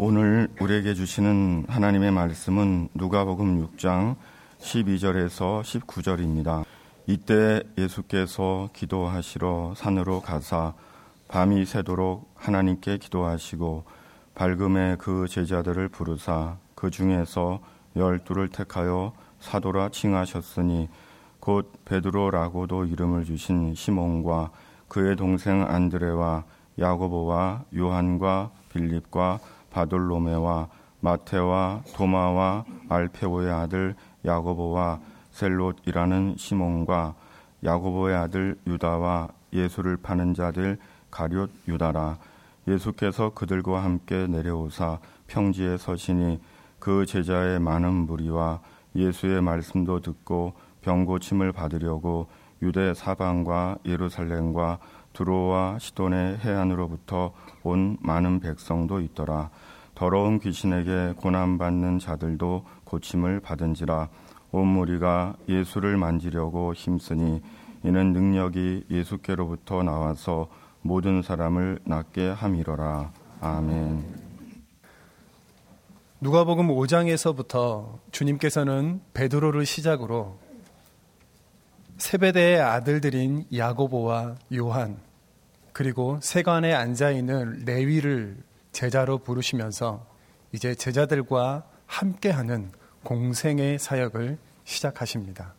오늘 우리에게 주시는 하나님의 말씀은 누가복음 6장 12절에서 19절입니다. 이때 예수께서 기도하시러 산으로 가사 밤이 새도록 하나님께 기도하시고 밝음에 그 제자들을 부르사 그 중에서 열두를 택하여 사도라 칭하셨으니 곧 베드로라고도 이름을 주신 시몬과 그의 동생 안드레와 야고보와 요한과 빌립과 바돌로메와 마테와 도마와 알페오의 아들 야고보와 셀롯이라는 시몬과 야고보의 아들 유다와 예수를 파는 자들 가룟 유다라. 예수께서 그들과 함께 내려오사 평지에 서시니 그 제자의 많은 무리와 예수의 말씀도 듣고 병고침을 받으려고 유대 사방과 예루살렘과 두로와 시돈의 해안으로부터 온 많은 백성도 있더라. 더러운 귀신에게 고난받는 자들도 고침을 받은지라 온 무리가 예수를 만지려고 힘쓰니 이는 능력이 예수께로부터 나와서 모든 사람을 낫게 함이로라. 아멘. 누가복음 5장에서부터 주님께서는 베드로를 시작으로 세베대의 아들들인 야고보와 요한 그리고 세관에 앉아 있는 레위를 제자로 부르시면서 이제 제자들과 함께하는 공생의 사역을 시작하십니다.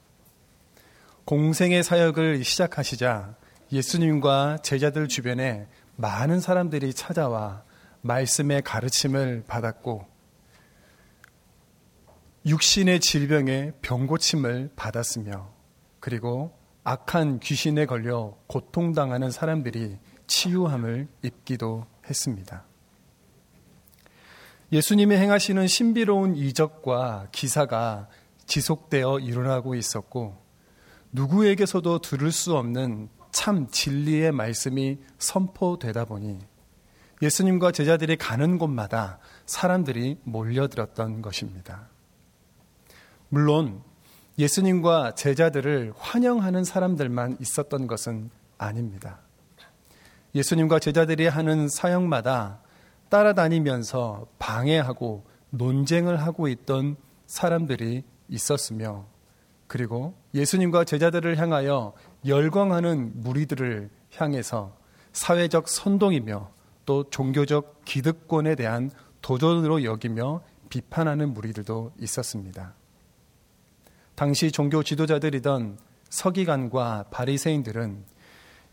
공생의 사역을 시작하시자 예수님과 제자들 주변에 많은 사람들이 찾아와 말씀의 가르침을 받았고 육신의 질병에 병고침을 받았으며 그리고 악한 귀신에 걸려 고통당하는 사람들이 치유함을 입기도 했습니다. 예수님이 행하시는 신비로운 이적과 기사가 지속되어 일어나고 있었고 누구에게서도 들을 수 없는 참 진리의 말씀이 선포되다 보니 예수님과 제자들이 가는 곳마다 사람들이 몰려들었던 것입니다. 물론 예수님과 제자들을 환영하는 사람들만 있었던 것은 아닙니다. 예수님과 제자들이 하는 사역마다 따라다니면서 방해하고 논쟁을 하고 있던 사람들이 있었으며 그리고 예수님과 제자들을 향하여 열광하는 무리들을 향해서 사회적 선동이며 또 종교적 기득권에 대한 도전으로 여기며 비판하는 무리들도 있었습니다. 당시 종교 지도자들이던 서기관과 바리새인들은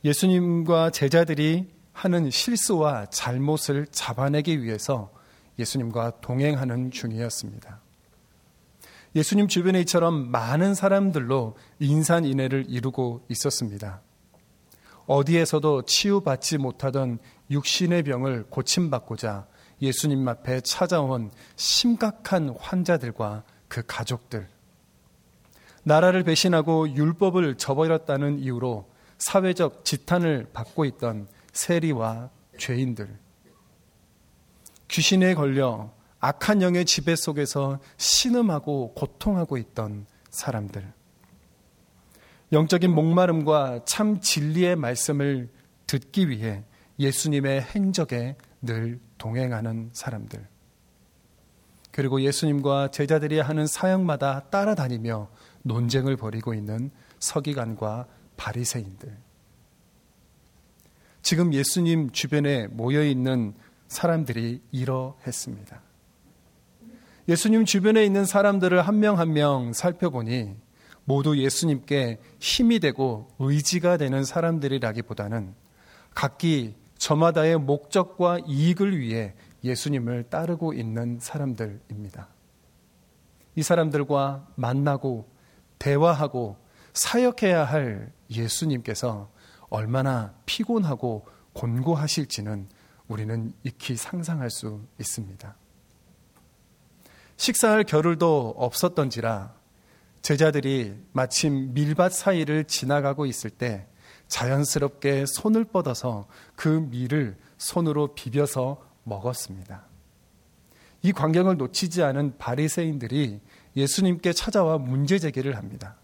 예수님과 제자들이 하는 실수와 잘못을 잡아내기 위해서 예수님과 동행하는 중이었습니다. 예수님 주변에 이처럼 많은 사람들로 인산인해를 이루고 있었습니다. 어디에서도 치유받지 못하던 육신의 병을 고침받고자 예수님 앞에 찾아온 심각한 환자들과 그 가족들, 나라를 배신하고 율법을 저버렸다는 이유로 사회적 지탄을 받고 있던 세리와 죄인들, 귀신에 걸려 악한 영의 지배 속에서 신음하고 고통하고 있던 사람들, 영적인 목마름과 참 진리의 말씀을 듣기 위해 예수님의 행적에 늘 동행하는 사람들, 그리고 예수님과 제자들이 하는 사역마다 따라다니며 논쟁을 벌이고 있는 서기관과 바리새인들. 지금 예수님 주변에 모여 있는 사람들이 이러했습니다. 예수님 주변에 있는 사람들을 한 명 한 명 살펴보니 모두 예수님께 힘이 되고 의지가 되는 사람들이라기보다는 각기 저마다의 목적과 이익을 위해 예수님을 따르고 있는 사람들입니다. 이 사람들과 만나고 대화하고 사역해야 할 예수님께서 얼마나 피곤하고 곤고하실지는 우리는 익히 상상할 수 있습니다. 식사할 겨를도 없었던지라 제자들이 마침 밀밭 사이를 지나가고 있을 때 자연스럽게 손을 뻗어서 그 밀을 손으로 비벼서 먹었습니다. 이 광경을 놓치지 않은 바리새인들이 예수님께 찾아와 문제 제기를 합니다.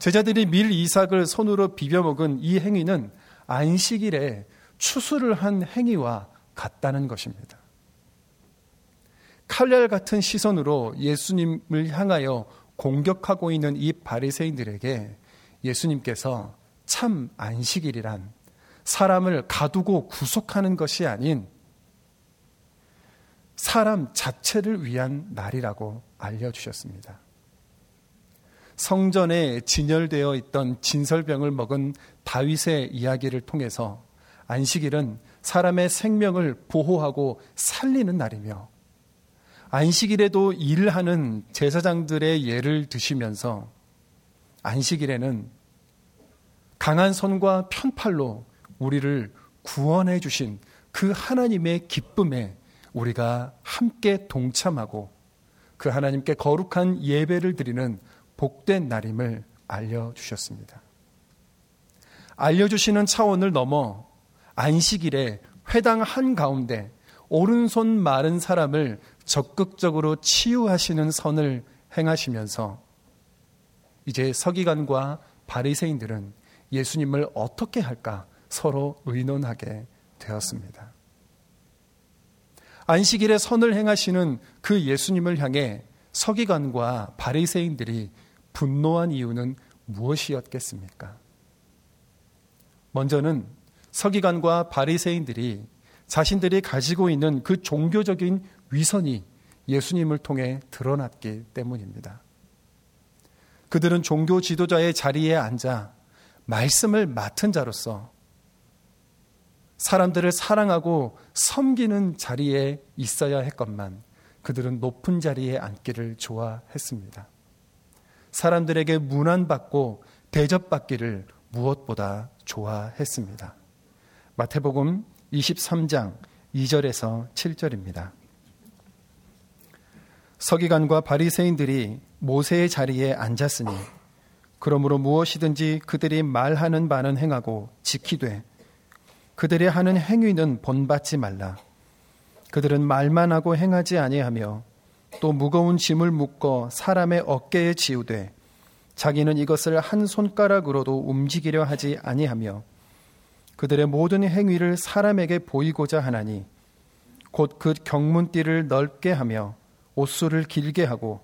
제자들이 밀 이삭을 손으로 비벼 먹은 이 행위는 안식일에 추수를 한 행위와 같다는 것입니다. 칼날 같은 시선으로 예수님을 향하여 공격하고 있는 이 바리새인들에게 예수님께서 참 안식일이란 사람을 가두고 구속하는 것이 아닌 사람 자체를 위한 날이라고 알려주셨습니다. 성전에 진열되어 있던 진설병을 먹은 다윗의 이야기를 통해서 안식일은 사람의 생명을 보호하고 살리는 날이며 안식일에도 일하는 제사장들의 예를 드시면서 안식일에는 강한 손과 편팔로 우리를 구원해 주신 그 하나님의 기쁨에 우리가 함께 동참하고 그 하나님께 거룩한 예배를 드리는 복된 날임을 알려주셨습니다. 알려주시는 차원을 넘어 안식일에 회당 한가운데 오른손 마른 사람을 적극적으로 치유하시는 선을 행하시면서 이제 서기관과 바리새인들은 예수님을 어떻게 할까 서로 의논하게 되었습니다. 안식일에 선을 행하시는 그 예수님을 향해 서기관과 바리새인들이 분노한 이유는 무엇이었겠습니까? 먼저는 서기관과 바리새인들이 자신들이 가지고 있는 그 종교적인 위선이 예수님을 통해 드러났기 때문입니다. 그들은 종교 지도자의 자리에 앉아 말씀을 맡은 자로서 사람들을 사랑하고 섬기는 자리에 있어야 했건만 그들은 높은 자리에 앉기를 좋아했습니다. 사람들에게 문안받고 대접받기를 무엇보다 좋아했습니다. 마태복음 23장 2절에서 7절입니다. 서기관과 바리새인들이 모세의 자리에 앉았으니 그러므로 무엇이든지 그들이 말하는 바는 행하고 지키되 그들이 하는 행위는 본받지 말라. 그들은 말만 하고 행하지 아니하며 또 무거운 짐을 묶어 사람의 어깨에 지우되 자기는 이것을 한 손가락으로도 움직이려 하지 아니하며 그들의 모든 행위를 사람에게 보이고자 하나니 곧 그 경문띠를 넓게 하며 옷수를 길게 하고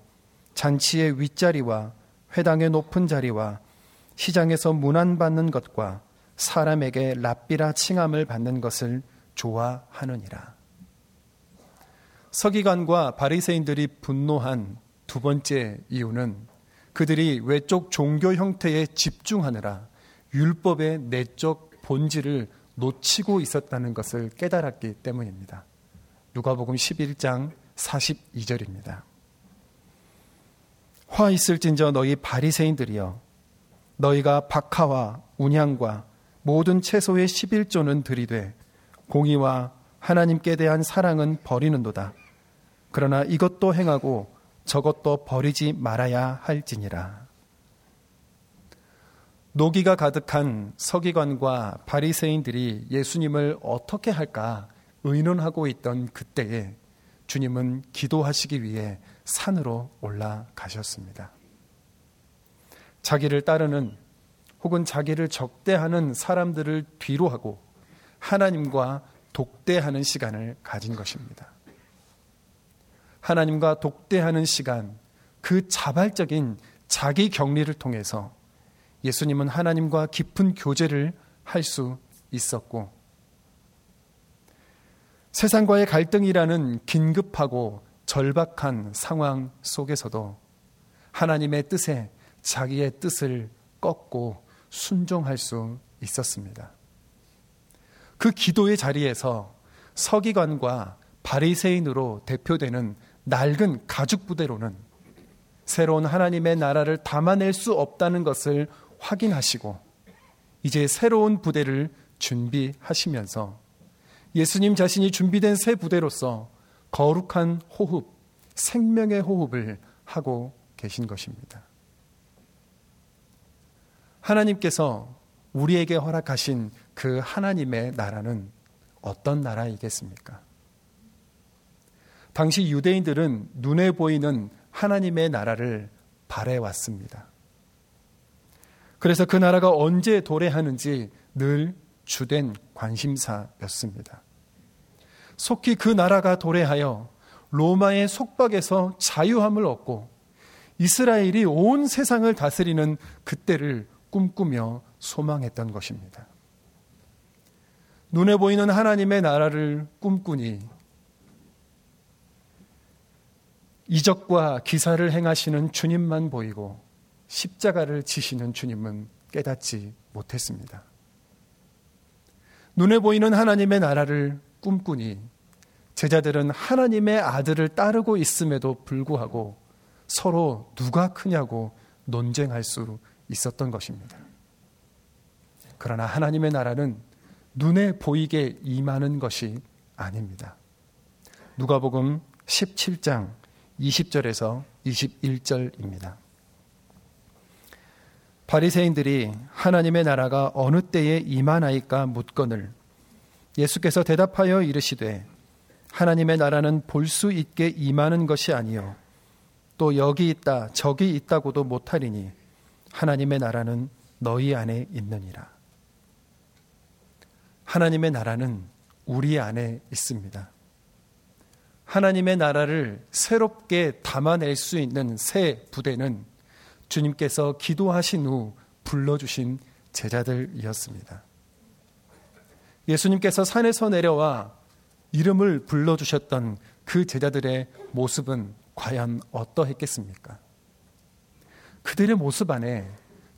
잔치의 윗자리와 회당의 높은 자리와 시장에서 문안받는 것과 사람에게 랍비라 칭함을 받는 것을 좋아하느니라. 서기관과 바리새인들이 분노한 두 번째 이유는 그들이 외적 종교 형태에 집중하느라 율법의 내적 본질을 놓치고 있었다는 것을 깨달았기 때문입니다. 누가복음 11장 42절입니다. 화 있을진저 너희 바리새인들이여 너희가 박하와 운향과 모든 채소의 11조는 들이되 공의와 하나님께 대한 사랑은 버리는도다. 그러나 이것도 행하고 저것도 버리지 말아야 할지니라. 노기가 가득한 서기관과 바리새인들이 예수님을 어떻게 할까 의논하고 있던 그때에 주님은 기도하시기 위해 산으로 올라가셨습니다. 자기를 따르는 혹은 자기를 적대하는 사람들을 뒤로 하고 하나님과 독대하는 시간을 가진 것입니다. 하나님과 독대하는 시간, 그 자발적인 자기 격리를 통해서 예수님은 하나님과 깊은 교제를 할 수 있었고, 세상과의 갈등이라는 긴급하고 절박한 상황 속에서도 하나님의 뜻에 자기의 뜻을 꺾고 순종할 수 있었습니다. 그 기도의 자리에서 서기관과 바리새인으로 대표되는 낡은 가죽 부대로는 새로운 하나님의 나라를 담아낼 수 없다는 것을 확인하시고 이제 새로운 부대를 준비하시면서 예수님 자신이 준비된 새 부대로서 거룩한 호흡, 생명의 호흡을 하고 계신 것입니다. 하나님께서 우리에게 허락하신 그 하나님의 나라는 어떤 나라이겠습니까? 당시 유대인들은 눈에 보이는 하나님의 나라를 바래왔습니다. 그래서 그 나라가 언제 도래하는지 늘 주된 관심사였습니다. 속히 그 나라가 도래하여 로마의 속박에서 자유함을 얻고 이스라엘이 온 세상을 다스리는 그때를 꿈꾸며 소망했던 것입니다. 눈에 보이는 하나님의 나라를 꿈꾸니 이적과 기사를 행하시는 주님만 보이고 십자가를 지시는 주님은 깨닫지 못했습니다. 눈에 보이는 하나님의 나라를 꿈꾸니 제자들은 하나님의 아들을 따르고 있음에도 불구하고 서로 누가 크냐고 논쟁할 수 있었던 것입니다. 그러나 하나님의 나라는 눈에 보이게 임하는 것이 아닙니다. 누가복음 17장 20절에서 21절입니다. 바리새인들이 하나님의 나라가 어느 때에 임하나이까 묻거늘 예수께서 대답하여 이르시되 하나님의 나라는 볼 수 있게 임하는 것이 아니요 또 여기 있다 저기 있다고도 못하리니 하나님의 나라는 너희 안에 있느니라. 하나님의 나라는 우리 안에 있습니다. 하나님의 나라를 새롭게 담아낼 수 있는 새 부대는 주님께서 기도하신 후 불러주신 제자들이었습니다. 예수님께서 산에서 내려와 이름을 불러주셨던 그 제자들의 모습은 과연 어떠했겠습니까? 그들의 모습 안에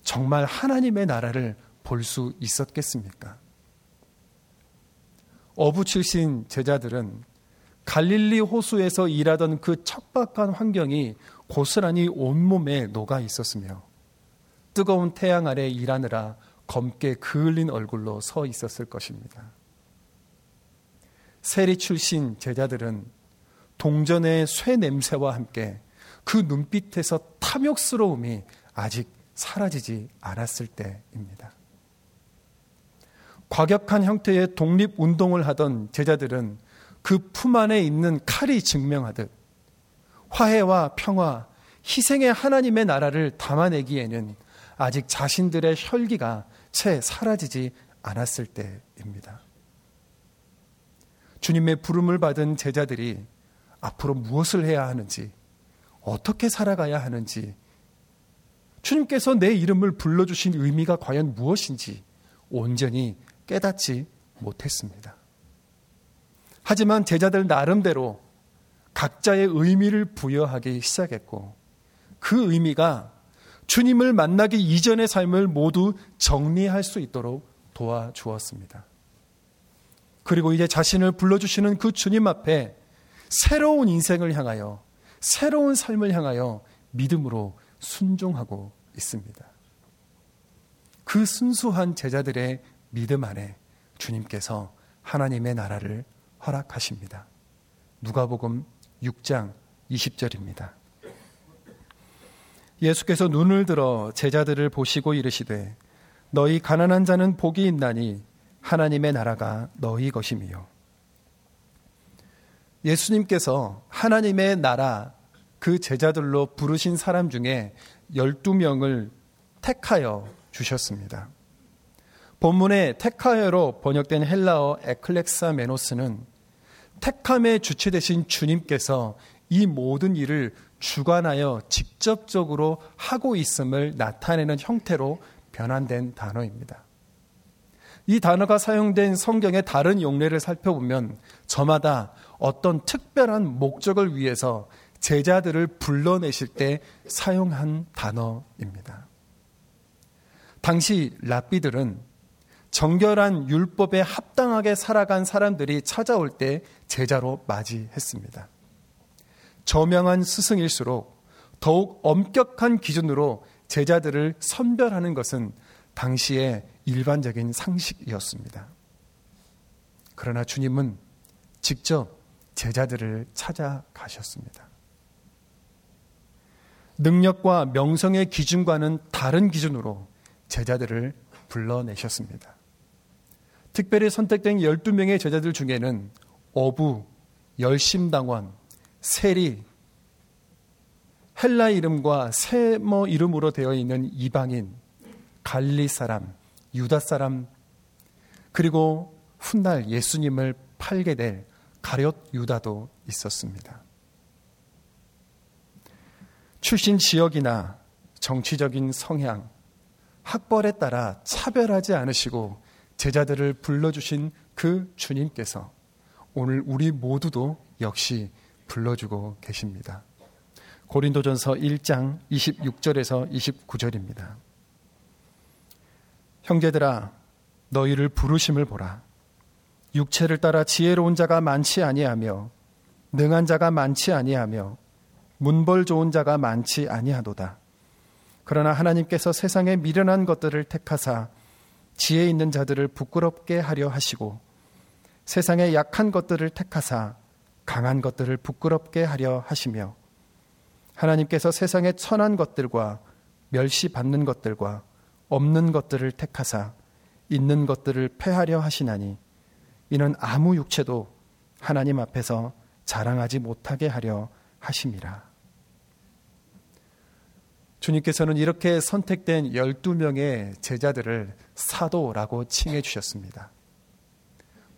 정말 하나님의 나라를 볼 수 있었겠습니까? 어부 출신 제자들은 갈릴리 호수에서 일하던 그 척박한 환경이 고스란히 온몸에 녹아 있었으며 뜨거운 태양 아래 일하느라 검게 그을린 얼굴로 서 있었을 것입니다. 세리 출신 제자들은 동전의 쇠 냄새와 함께 그 눈빛에서 탐욕스러움이 아직 사라지지 않았을 때입니다. 과격한 형태의 독립 운동을 하던 제자들은 그 품 안에 있는 칼이 증명하듯 화해와 평화, 희생의 하나님의 나라를 담아내기에는 아직 자신들의 혈기가 채 사라지지 않았을 때입니다. 주님의 부름을 받은 제자들이 앞으로 무엇을 해야 하는지, 어떻게 살아가야 하는지, 주님께서 내 이름을 불러주신 의미가 과연 무엇인지 온전히 깨닫지 못했습니다. 하지만 제자들 나름대로 각자의 의미를 부여하기 시작했고 그 의미가 주님을 만나기 이전의 삶을 모두 정리할 수 있도록 도와주었습니다. 그리고 이제 자신을 불러주시는 그 주님 앞에 새로운 인생을 향하여 새로운 삶을 향하여 믿음으로 순종하고 있습니다. 그 순수한 제자들의 믿음 안에 주님께서 하나님의 나라를 허락하십니다. 누가복음 6장 20절입니다. 예수께서 눈을 들어 제자들을 보시고 이르시되 너희 가난한 자는 복이 있나니 하나님의 나라가 너희 것임이요. 예수님께서 하나님의 나라 그 제자들로 부르신 사람 중에 12명을 택하여 주셨습니다. 본문의 택하여로 번역된 헬라어 에클렉사 메노스는 택함의 주체 되신 주님께서 이 모든 일을 주관하여 직접적으로 하고 있음을 나타내는 형태로 변환된 단어입니다. 이 단어가 사용된 성경의 다른 용례를 살펴보면 저마다 어떤 특별한 목적을 위해서 제자들을 불러내실 때 사용한 단어입니다. 당시 랍비들은 정결한 율법에 합당하게 살아간 사람들이 찾아올 때 제자로 맞이했습니다. 저명한 스승일수록 더욱 엄격한 기준으로 제자들을 선별하는 것은 당시의 일반적인 상식이었습니다. 그러나 주님은 직접 제자들을 찾아가셨습니다. 능력과 명성의 기준과는 다른 기준으로 제자들을 불러내셨습니다. 특별히 선택된 12명의 제자들 중에는 어부, 열심당원, 세리, 헬라 이름과 세머 이름으로 되어 있는 이방인, 갈리 사람, 유다 사람, 그리고 훗날 예수님을 팔게 될 가룟 유다도 있었습니다. 출신 지역이나 정치적인 성향, 학벌에 따라 차별하지 않으시고 제자들을 불러주신 그 주님께서 오늘 우리 모두도 역시 불러주고 계십니다. 고린도전서 1장 26절에서 29절입니다. 형제들아 너희를 부르심을 보라 육체를 따라 지혜로운 자가 많지 아니하며 능한 자가 많지 아니하며 문벌 좋은 자가 많지 아니하도다. 그러나 하나님께서 세상에 미련한 것들을 택하사 지혜 있는 자들을 부끄럽게 하려 하시고 세상에 약한 것들을 택하사 강한 것들을 부끄럽게 하려 하시며 하나님께서 세상에 천한 것들과 멸시받는 것들과 없는 것들을 택하사 있는 것들을 패하려 하시나니 이는 아무 육체도 하나님 앞에서 자랑하지 못하게 하려 하심이라. 주님께서는 이렇게 선택된 12명의 제자들을 사도라고 칭해 주셨습니다.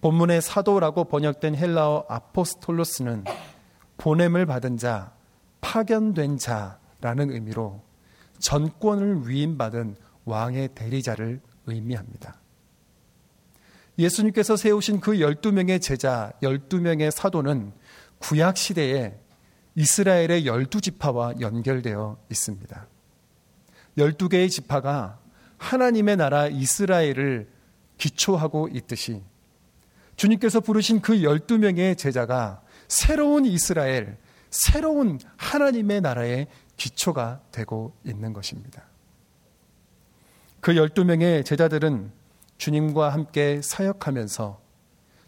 본문의 사도라고 번역된 헬라어 아포스톨로스는 보냄을 받은 자, 파견된 자라는 의미로 전권을 위임받은 왕의 대리자를 의미합니다. 예수님께서 세우신 그 12명의 제자, 12명의 사도는 구약 시대에 이스라엘의 12지파와 연결되어 있습니다. 12개의 지파가 하나님의 나라 이스라엘을 기초하고 있듯이 주님께서 부르신 그 12명의 제자가 새로운 이스라엘, 새로운 하나님의 나라의 기초가 되고 있는 것입니다. 그 12명의 제자들은 주님과 함께 사역하면서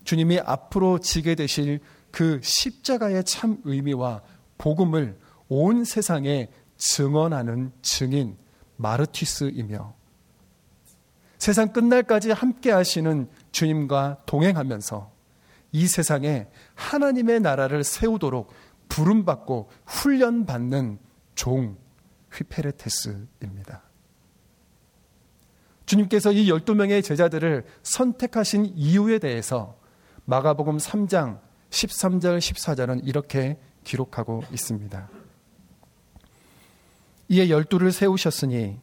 주님이 앞으로 지게 되실 그 십자가의 참 의미와 복음을 온 세상에 증언하는 증인 마르티스이며 세상 끝날까지 함께 하시는 주님과 동행하면서 이 세상에 하나님의 나라를 세우도록 부름받고 훈련받는 종 휘페레테스입니다. 주님께서 이 12명의 제자들을 선택하신 이유에 대해서 마가복음 3장 13절 14절은 이렇게 기록하고 있습니다. 이에 열두를 세우셨으니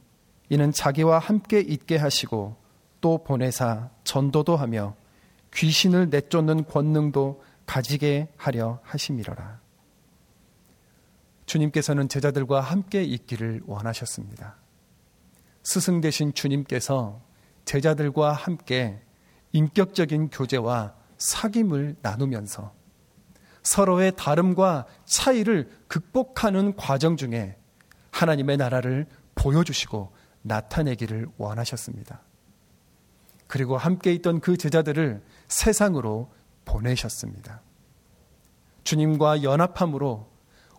이는 자기와 함께 있게 하시고 또 보내사 전도도 하며 귀신을 내쫓는 권능도 가지게 하려 하심이로라. 주님께서는 제자들과 함께 있기를 원하셨습니다. 스승 되신 주님께서 제자들과 함께 인격적인 교제와 사귐을 나누면서 서로의 다름과 차이를 극복하는 과정 중에 하나님의 나라를 보여주시고 나타내기를 원하셨습니다. 그리고 함께 있던 그 제자들을 세상으로 보내셨습니다. 주님과 연합함으로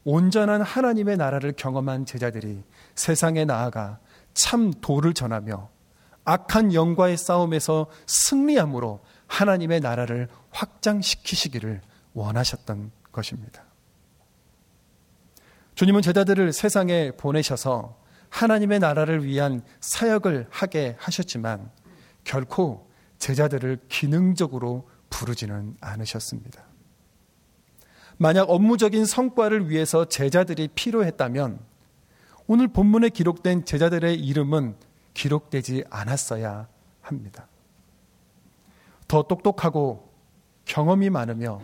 온전한 하나님의 나라를 경험한 제자들이 세상에 나아가 참 도를 전하며 악한 영과의 싸움에서 승리함으로 하나님의 나라를 확장시키시기를 원하셨던 것입니다. 주님은 제자들을 세상에 보내셔서 하나님의 나라를 위한 사역을 하게 하셨지만 결코 제자들을 기능적으로 부르지는 않으셨습니다. 만약 업무적인 성과를 위해서 제자들이 필요했다면 오늘 본문에 기록된 제자들의 이름은 기록되지 않았어야 합니다. 더 똑똑하고 경험이 많으며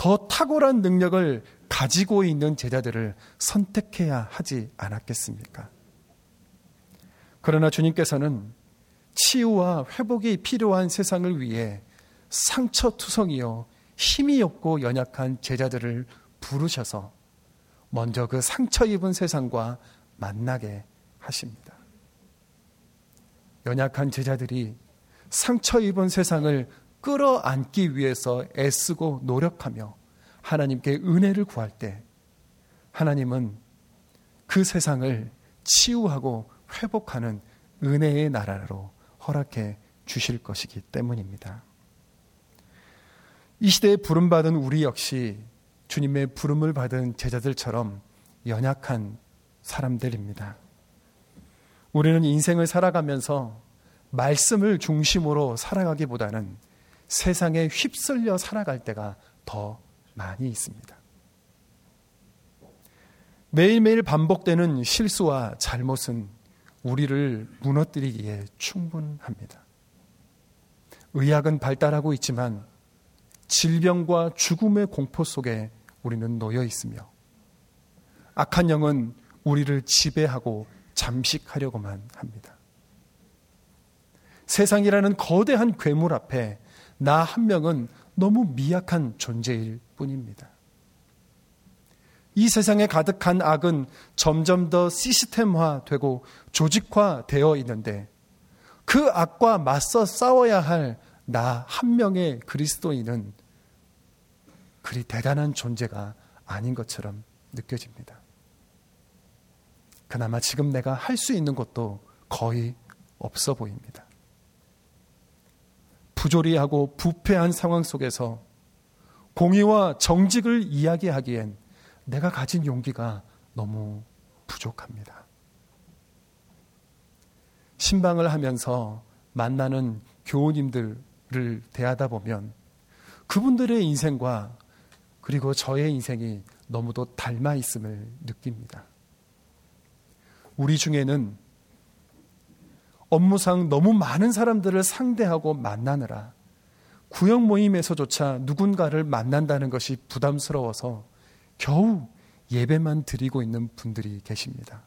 더 탁월한 능력을 가지고 있는 제자들을 선택해야 하지 않았겠습니까? 그러나 주님께서는 치유와 회복이 필요한 세상을 위해 상처투성이요 힘이 없고 연약한 제자들을 부르셔서 먼저 그 상처 입은 세상과 만나게 하십니다. 연약한 제자들이 상처 입은 세상을 끌어안기 위해서 애쓰고 노력하며 하나님께 은혜를 구할 때 하나님은 그 세상을 치유하고 회복하는 은혜의 나라로 허락해 주실 것이기 때문입니다. 이 시대에 부름받은 우리 역시 주님의 부름을 받은 제자들처럼 연약한 사람들입니다. 우리는 인생을 살아가면서 말씀을 중심으로 살아가기보다는 세상에 휩쓸려 살아갈 때가 더 많이 있습니다. 매일매일 반복되는 실수와 잘못은 우리를 무너뜨리기에 충분합니다. 의학은 발달하고 있지만 질병과 죽음의 공포 속에 우리는 놓여 있으며 악한 영은 우리를 지배하고 잠식하려고만 합니다. 세상이라는 거대한 괴물 앞에 나 한 명은 너무 미약한 존재일 뿐입니다. 이 세상에 가득한 악은 점점 더 시스템화되고 조직화되어 있는데 그 악과 맞서 싸워야 할 나 한 명의 그리스도인은 그리 대단한 존재가 아닌 것처럼 느껴집니다. 그나마 지금 내가 할 수 있는 것도 거의 없어 보입니다. 부조리하고 부패한 상황 속에서 공의와 정직을 이야기하기엔 내가 가진 용기가 너무 부족합니다. 신방을 하면서 만나는 교우님들을 대하다 보면 그분들의 인생과 그리고 저의 인생이 너무도 닮아 있음을 느낍니다. 우리 중에는 업무상 너무 많은 사람들을 상대하고 만나느라 구역 모임에서조차 누군가를 만난다는 것이 부담스러워서 겨우 예배만 드리고 있는 분들이 계십니다.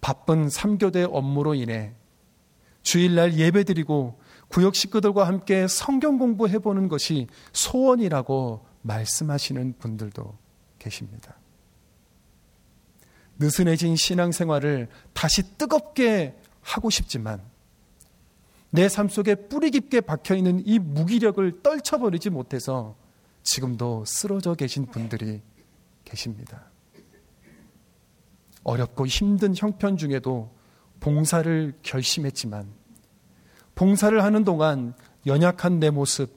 바쁜 3교대 업무로 인해 주일날 예배 드리고 구역 식구들과 함께 성경 공부해 보는 것이 소원이라고 말씀하시는 분들도 계십니다. 느슨해진 신앙생활을 다시 뜨겁게 하고 싶지만 내 삶 속에 뿌리 깊게 박혀 있는 이 무기력을 떨쳐버리지 못해서 지금도 쓰러져 계신 분들이 계십니다. 어렵고 힘든 형편 중에도 봉사를 결심했지만 봉사를 하는 동안 연약한 내 모습,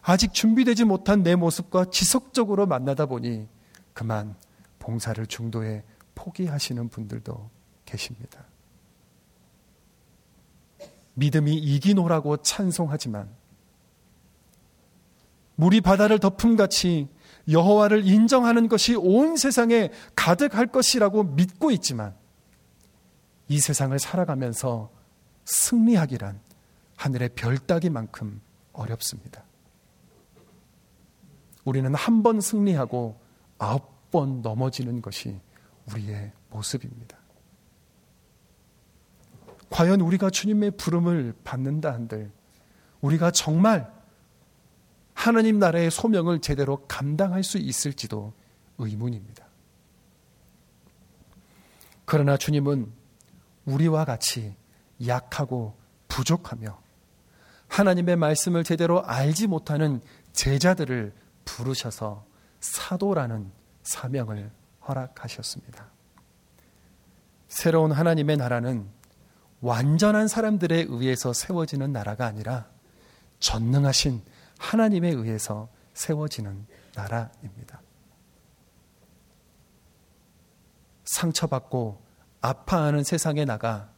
아직 준비되지 못한 내 모습과 지속적으로 만나다 보니 그만 봉사를 중도에 포기하시는 분들도 계십니다. 믿음이 이기노라고 찬송하지만 물이 바다를 덮음 같이 여호와를 인정하는 것이 온 세상에 가득할 것이라고 믿고 있지만 이 세상을 살아가면서 승리하기란 하늘의 별 따기만큼 어렵습니다. 우리는 한 번 승리하고 아홉 번 넘어지는 것이 우리의 모습입니다. 과연 우리가 주님의 부름을 받는다 한들 우리가 정말 하나님 나라의 소명을 제대로 감당할 수 있을지도 의문입니다. 그러나 주님은 우리와 같이 약하고 부족하며 하나님의 말씀을 제대로 알지 못하는 제자들을 부르셔서 사도라는 사명을 허락하셨습니다. 새로운 하나님의 나라는 완전한 사람들에 의해서 세워지는 나라가 아니라 전능하신 하나님에 의해서 세워지는 나라입니다. 상처받고 아파하는 세상에 나가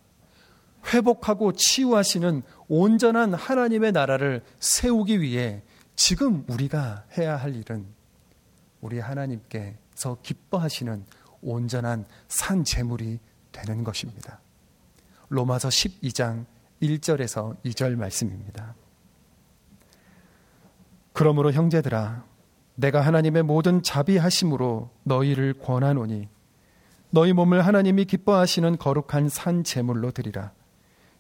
회복하고 치유하시는 온전한 하나님의 나라를 세우기 위해 지금 우리가 해야 할 일은 우리 하나님께 서 기뻐하시는 온전한 산 제물이 되는 것입니다. 로마서 12장 1절에서 2절 말씀입니다. 그러므로 형제들아 내가 하나님의 모든 자비하심으로 너희를 권하노니 너희 몸을 하나님이 기뻐하시는 거룩한 산 제물로 드리라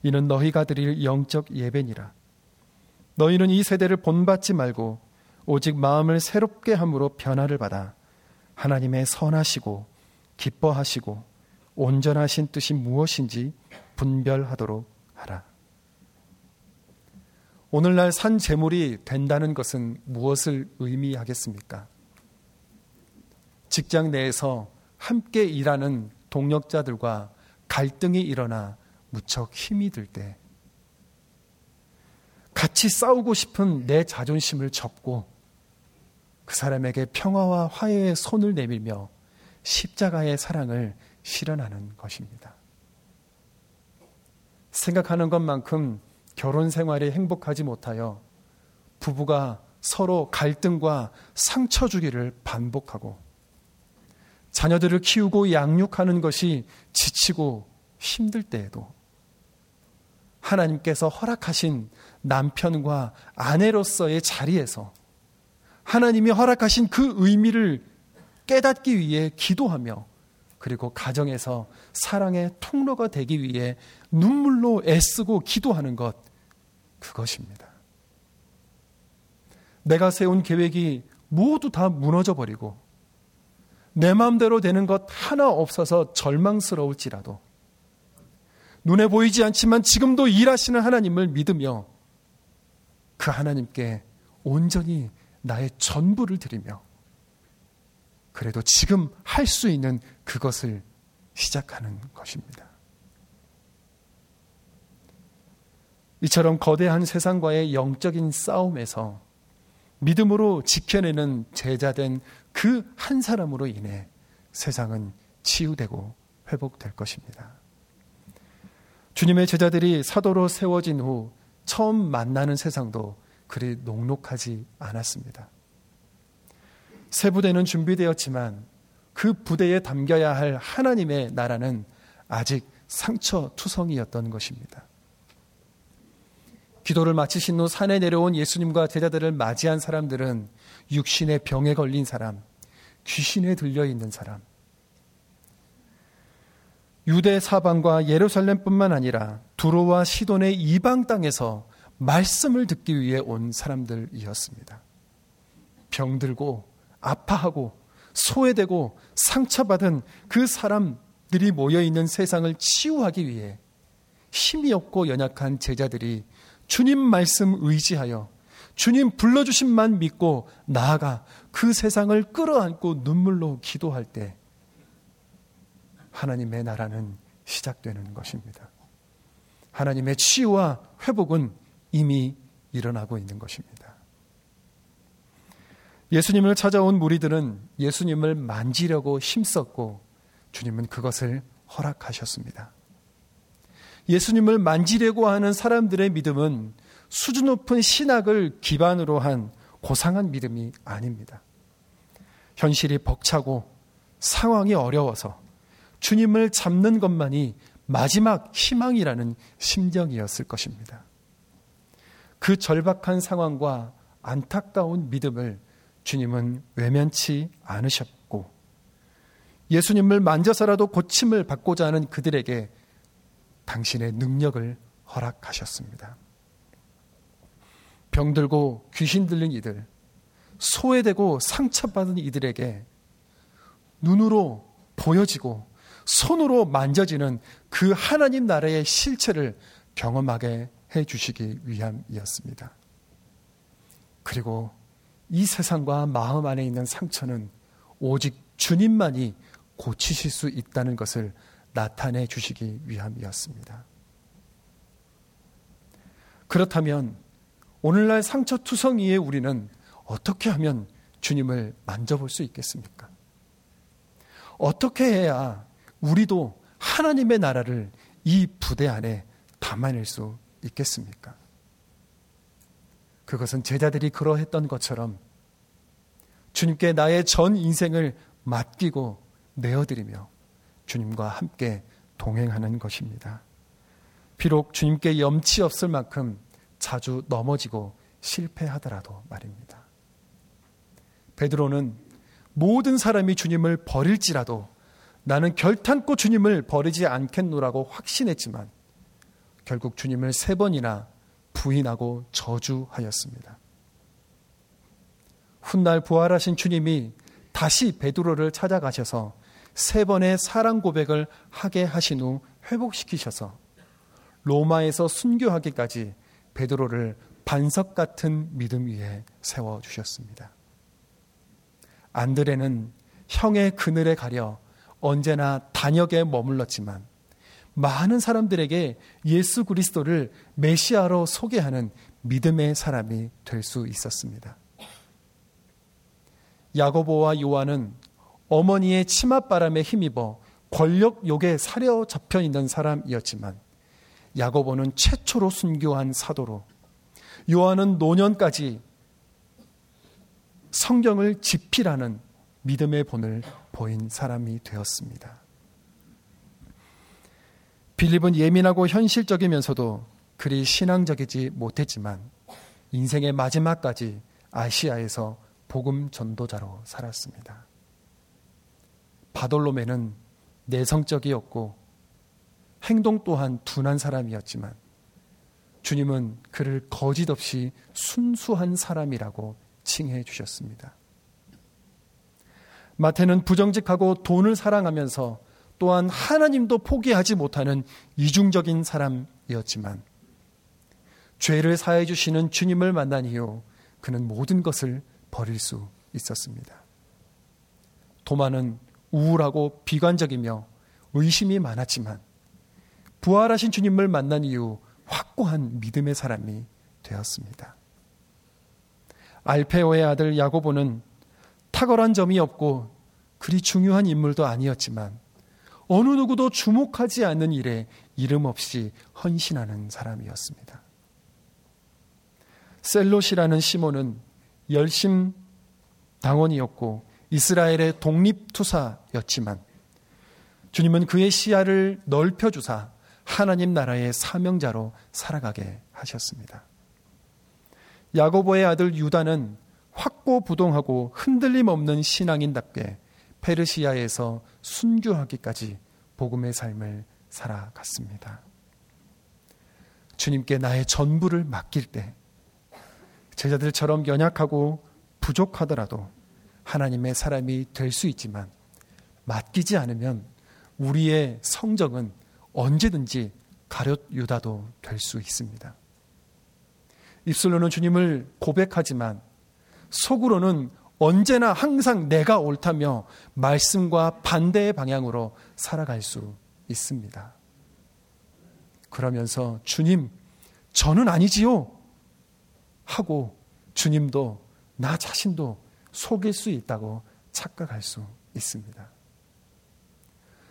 이는 너희가 드릴 영적 예배니라 너희는 이 세대를 본받지 말고 오직 마음을 새롭게 함으로 변화를 받아 하나님의 선하시고 기뻐하시고 온전하신 뜻이 무엇인지 분별하도록 하라. 오늘날 산 재물이 된다는 것은 무엇을 의미하겠습니까? 직장 내에서 함께 일하는 동력자들과 갈등이 일어나 무척 힘이 들 때, 같이 싸우고 싶은 내 자존심을 접고 그 사람에게 평화와 화해의 손을 내밀며 십자가의 사랑을 실현하는 것입니다. 생각하는 것만큼 결혼 생활이 행복하지 못하여 부부가 서로 갈등과 상처 주기를 반복하고 자녀들을 키우고 양육하는 것이 지치고 힘들 때에도 하나님께서 허락하신 남편과 아내로서의 자리에서 하나님이 허락하신 그 의미를 깨닫기 위해 기도하며 그리고 가정에서 사랑의 통로가 되기 위해 눈물로 애쓰고 기도하는 것, 그것입니다. 내가 세운 계획이 모두 다 무너져 버리고 내 마음대로 되는 것 하나 없어서 절망스러울지라도 눈에 보이지 않지만 지금도 일하시는 하나님을 믿으며 그 하나님께 온전히 나의 전부를 드리며 그래도 지금 할 수 있는 그것을 시작하는 것입니다. 이처럼 거대한 세상과의 영적인 싸움에서 믿음으로 지켜내는 제자된 그 한 사람으로 인해 세상은 치유되고 회복될 것입니다. 주님의 제자들이 사도로 세워진 후 처음 만나는 세상도 그리 녹록하지 않았습니다. 새 부대는 준비되었지만 그 부대에 담겨야 할 하나님의 나라는 아직 상처투성이었던 것입니다. 기도를 마치신 후 산에 내려온 예수님과 제자들을 맞이한 사람들은 육신의 병에 걸린 사람, 귀신에 들려 있는 사람, 유대 사방과 예루살렘뿐만 아니라 두로와 시돈의 이방 땅에서 말씀을 듣기 위해 온 사람들이었습니다. 병들고 아파하고 소외되고 상처받은 그 사람들이 모여 있는 세상을 치유하기 위해 힘이 없고 연약한 제자들이 주님 말씀 의지하여 주님 불러주신만 믿고 나아가 그 세상을 끌어안고 눈물로 기도할 때 하나님의 나라는 시작되는 것입니다. 하나님의 치유와 회복은 이미 일어나고 있는 것입니다. 예수님을 찾아온 무리들은 예수님을 만지려고 힘썼고 주님은 그것을 허락하셨습니다. 예수님을 만지려고 하는 사람들의 믿음은 수준 높은 신학을 기반으로 한 고상한 믿음이 아닙니다. 현실이 벅차고 상황이 어려워서 주님을 잡는 것만이 마지막 희망이라는 심정이었을 것입니다. 그 절박한 상황과 안타까운 믿음을 주님은 외면치 않으셨고 예수님을 만져서라도 고침을 받고자 하는 그들에게 당신의 능력을 허락하셨습니다. 병들고 귀신 들린 이들, 소외되고 상처받은 이들에게 눈으로 보여지고 손으로 만져지는 그 하나님 나라의 실체를 경험하게 해 주시기 위함이었습니다. 그리고 이 세상과 마음 안에 있는 상처는 오직 주님만이 고치실 수 있다는 것을 나타내 주시기 위함이었습니다. 그렇다면 오늘날 상처 투성이의 우리는 어떻게 하면 주님을 만져볼 수 있겠습니까? 어떻게 해야 우리도 하나님의 나라를 이 부대 안에 담아낼 수 있겠습니까? 그것은 제자들이 그러했던 것처럼 주님께 나의 전 인생을 맡기고 내어드리며 주님과 함께 동행하는 것입니다. 비록 주님께 염치 없을 만큼 자주 넘어지고 실패하더라도 말입니다. 베드로는 모든 사람이 주님을 버릴지라도 나는 결탄코 주님을 버리지 않겠노라고 확신했지만 결국 주님을 세 번이나 부인하고 저주하였습니다. 훗날 부활하신 주님이 다시 베드로를 찾아가셔서 세 번의 사랑 고백을 하게 하신 후 회복시키셔서 로마에서 순교하기까지 베드로를 반석 같은 믿음 위에 세워 주셨습니다. 안드레는 형의 그늘에 가려 언제나 단역에 머물렀지만 많은 사람들에게 예수 그리스도를 메시아로 소개하는 믿음의 사람이 될 수 있었습니다. 야고보와 요한은 어머니의 치맛바람에 힘입어 권력욕에 사려잡혀 있는 사람이었지만 야고보는 최초로 순교한 사도로 요한은 노년까지 성경을 집필하는 믿음의 본을 보인 사람이 되었습니다. 빌립은 예민하고 현실적이면서도 그리 신앙적이지 못했지만 인생의 마지막까지 아시아에서 복음 전도자로 살았습니다. 바돌로메는 내성적이었고 행동 또한 둔한 사람이었지만 주님은 그를 거짓 없이 순수한 사람이라고 칭해 주셨습니다. 마태는 부정직하고 돈을 사랑하면서 또한 하나님도 포기하지 못하는 이중적인 사람이었지만 죄를 사해 주시는 주님을 만난 이후 그는 모든 것을 버릴 수 있었습니다. 도마는 우울하고 비관적이며 의심이 많았지만 부활하신 주님을 만난 이후 확고한 믿음의 사람이 되었습니다. 알페오의 아들 야고보는 탁월한 점이 없고 그리 중요한 인물도 아니었지만 어느 누구도 주목하지 않는 일에 이름 없이 헌신하는 사람이었습니다. 셀롯이라는 시몬은 열심 당원이었고 이스라엘의 독립투사였지만 주님은 그의 시야를 넓혀주사 하나님 나라의 사명자로 살아가게 하셨습니다. 야고보의 아들 유다는 확고부동하고 흔들림 없는 신앙인답게 페르시아에서 순교하기까지 복음의 삶을 살아갔습니다. 주님께 나의 전부를 맡길 때 제자들처럼 연약하고 부족하더라도 하나님의 사람이 될 수 있지만 맡기지 않으면 우리의 성적은 언제든지 가룟 유다도 될 수 있습니다. 입술로는 주님을 고백하지만 속으로는 언제나 항상 내가 옳다며 말씀과 반대의 방향으로 살아갈 수 있습니다. 그러면서 주님, 저는 아니지요. 하고 주님도 나 자신도 속일 수 있다고 착각할 수 있습니다.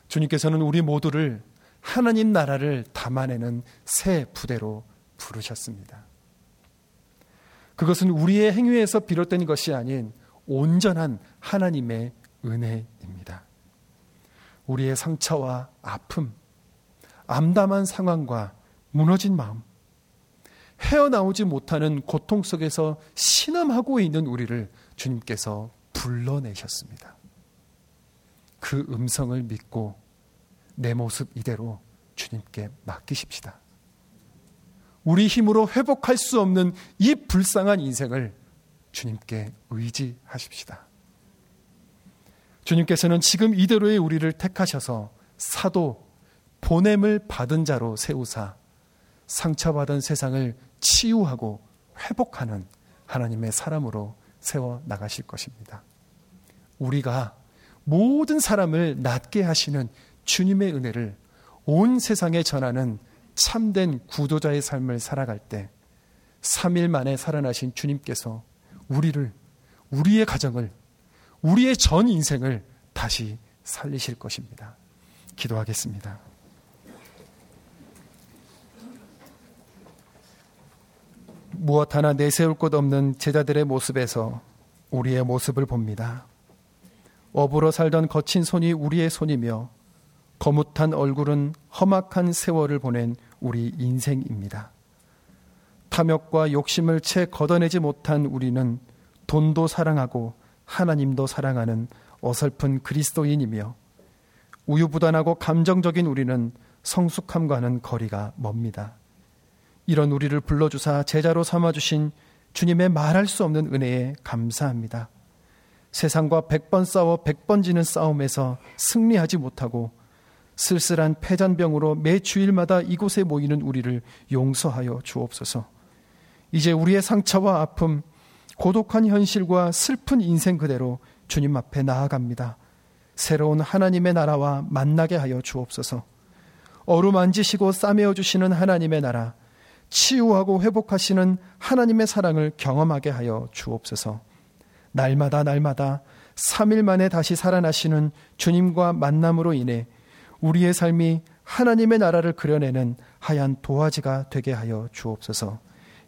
주님께서는 우리 모두를 하나님 나라를 담아내는 새 부대로 부르셨습니다. 그것은 우리의 행위에서 비롯된 것이 아닌 온전한 하나님의 은혜입니다. 우리의 상처와 아픔, 암담한 상황과 무너진 마음, 헤어나오지 못하는 고통 속에서 신음하고 있는 우리를 주님께서 불러내셨습니다. 그 음성을 믿고 내 모습 이대로 주님께 맡기십시다. 우리 힘으로 회복할 수 없는 이 불쌍한 인생을 주님께 의지하십시다. 주님께서는 지금 이대로의 우리를 택하셔서 사도, 보냄을 받은 자로 세우사 상처받은 세상을 치유하고 회복하는 하나님의 사람으로 세워 나가실 것입니다. 우리가 모든 사람을 낫게 하시는 주님의 은혜를 온 세상에 전하는 참된 구도자의 삶을 살아갈 때 3일 만에 살아나신 주님께서 우리를, 우리의 가정을, 우리의 전 인생을 다시 살리실 것입니다. 기도하겠습니다. 무엇 하나 내세울 곳 없는 제자들의 모습에서 우리의 모습을 봅니다. 업으로 살던 거친 손이 우리의 손이며 거뭇한 얼굴은 험악한 세월을 보낸 우리 인생입니다. 탐욕과 욕심을 채 걷어내지 못한 우리는 돈도 사랑하고 하나님도 사랑하는 어설픈 그리스도인이며 우유부단하고 감정적인 우리는 성숙함과는 거리가 멉니다. 이런 우리를 불러주사 제자로 삼아주신 주님의 말할 수 없는 은혜에 감사합니다. 세상과 백번 싸워 백번 지는 싸움에서 승리하지 못하고 쓸쓸한 폐잔병으로 매 주일마다 이곳에 모이는 우리를 용서하여 주옵소서. 이제 우리의 상처와 아픔, 고독한 현실과 슬픈 인생 그대로 주님 앞에 나아갑니다. 새로운 하나님의 나라와 만나게 하여 주옵소서. 어루만지시고 싸매어 주시는 하나님의 나라, 치유하고 회복하시는 하나님의 사랑을 경험하게 하여 주옵소서. 날마다 날마다 3일 만에 다시 살아나시는 주님과 만남으로 인해 우리의 삶이 하나님의 나라를 그려내는 하얀 도화지가 되게 하여 주옵소서.